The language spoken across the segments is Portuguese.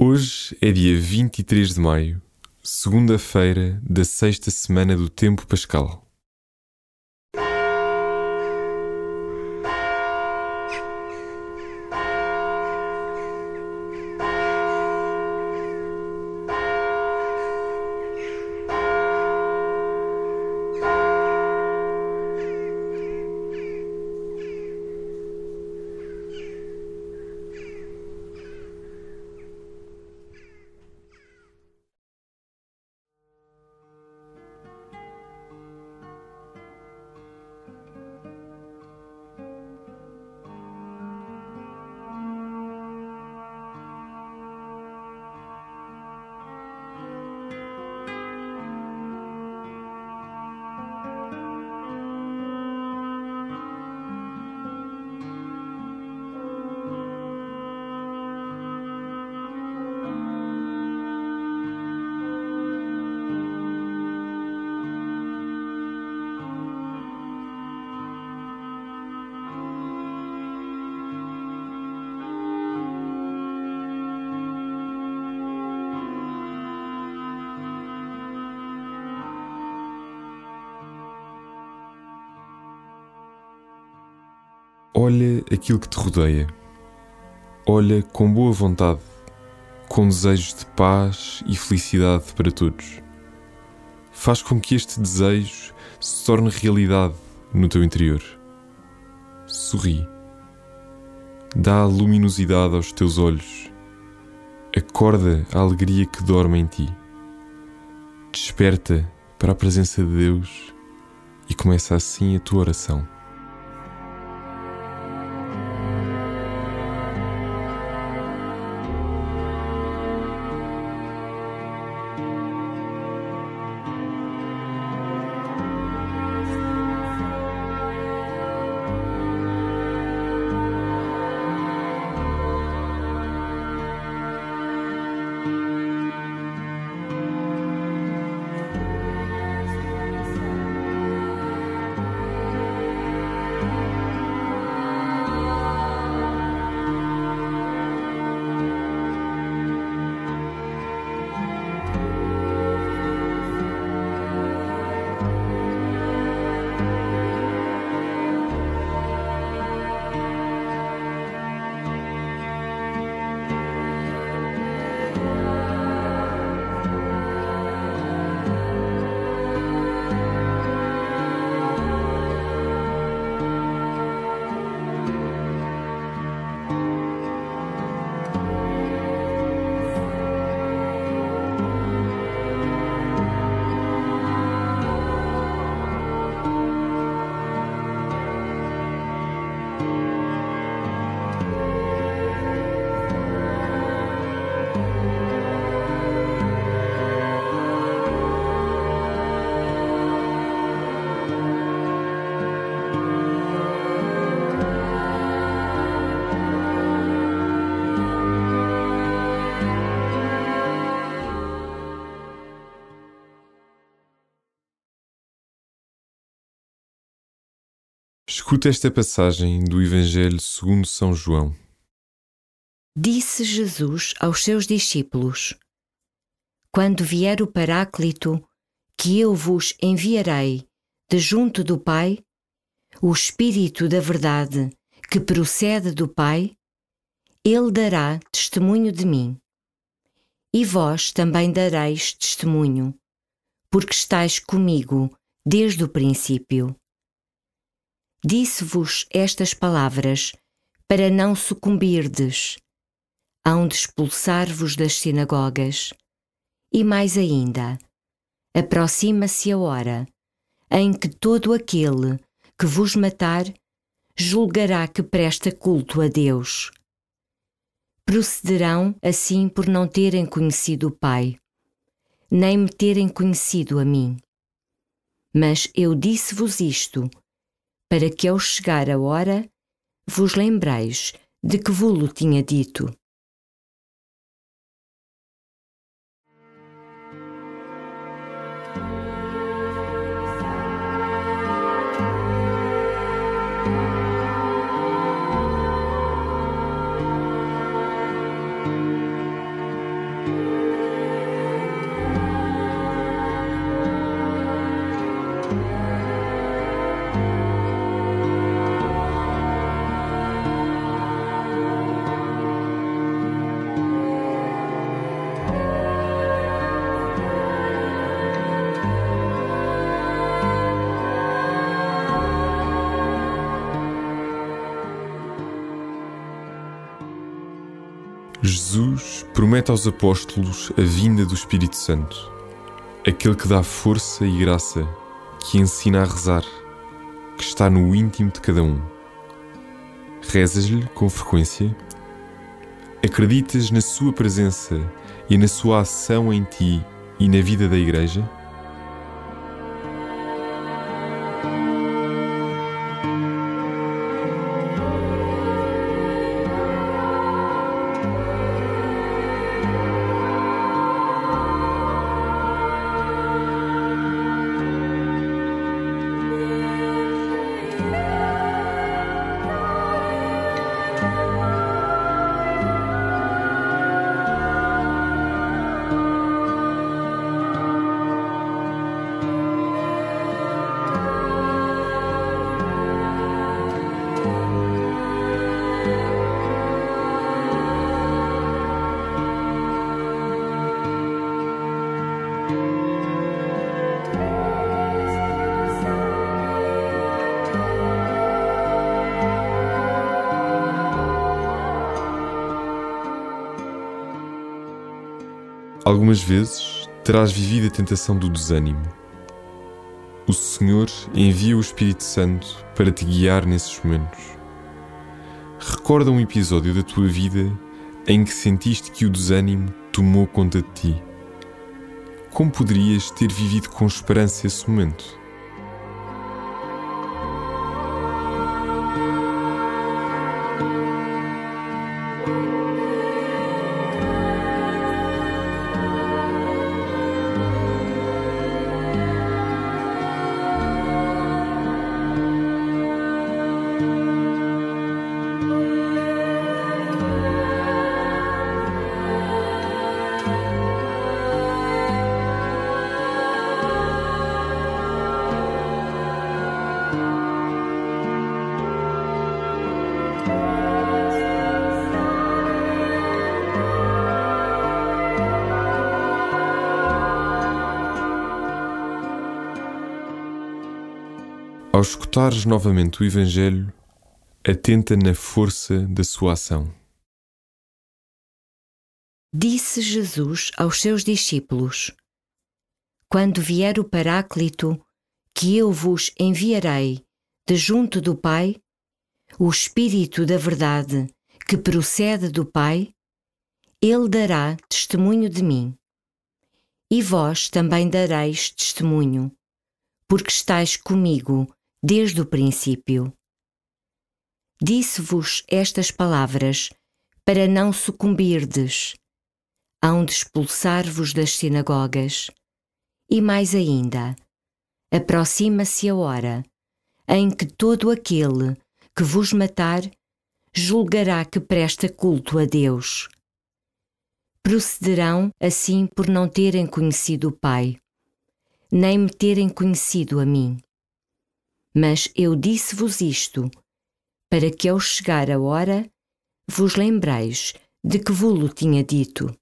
Hoje é dia 23 de maio, segunda-feira da sexta semana do Tempo Pascal. Olha aquilo que te rodeia. Olha com boa vontade, com desejos de paz e felicidade para todos. Faz com que este desejo se torne realidade no teu interior. Sorri. Dá luminosidade aos teus olhos. Acorda a alegria que dorme em ti. Desperta para a presença de Deus e começa assim a tua oração. Escuta esta passagem do Evangelho segundo São João. Disse Jesus aos seus discípulos: Quando vier o Paráclito, que eu vos enviarei de junto do Pai, o Espírito da Verdade, que procede do Pai, ele dará testemunho de mim. E vós também dareis testemunho, porque estáis comigo desde o princípio. Disse-vos estas palavras para não sucumbirdes. Hão de expulsar-vos das sinagogas. E mais ainda, aproxima-se a hora em que todo aquele que vos matar julgará que presta culto a Deus. Procederão assim por não terem conhecido o Pai, nem me terem conhecido a mim. Mas eu disse-vos isto para que ao chegar a hora vos lembreis de que vos tinha dito. Jesus promete aos apóstolos a vinda do Espírito Santo, aquele que dá força e graça, que ensina a rezar, que está no íntimo de cada um. Rezas-lhe com frequência? Acreditas na sua presença e na sua ação em ti e na vida da Igreja? Algumas vezes terás vivido a tentação do desânimo. O Senhor envia o Espírito Santo para te guiar nesses momentos. Recorda um episódio da tua vida em que sentiste que o desânimo tomou conta de ti. Como poderias ter vivido com esperança esse momento? Ao escutares novamente o Evangelho, atenta na força da sua ação. Disse Jesus aos seus discípulos: Quando vier o Paráclito, que eu vos enviarei de junto do Pai, o Espírito da Verdade, que procede do Pai, ele dará testemunho de mim. E vós também dareis testemunho, porque estáis comigo desde o princípio. Disse-vos estas palavras para não sucumbirdes. Hão de expulsar-vos das sinagogas. E mais ainda, aproxima-se a hora em que todo aquele que vos matar julgará que presta culto a Deus. Procederão assim por não terem conhecido o Pai, nem me terem conhecido a mim. Mas eu disse-vos isto, para que ao chegar a hora vos lembreis de que vos tinha dito.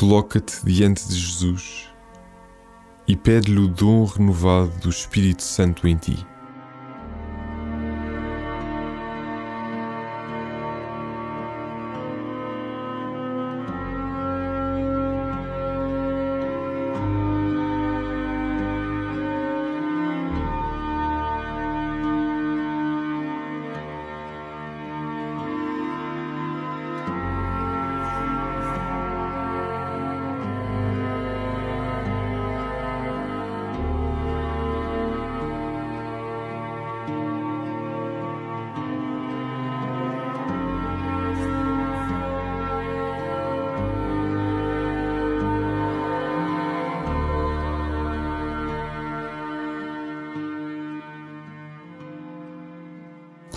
Coloca-te diante de Jesus e pede-lhe o dom renovado do Espírito Santo em ti.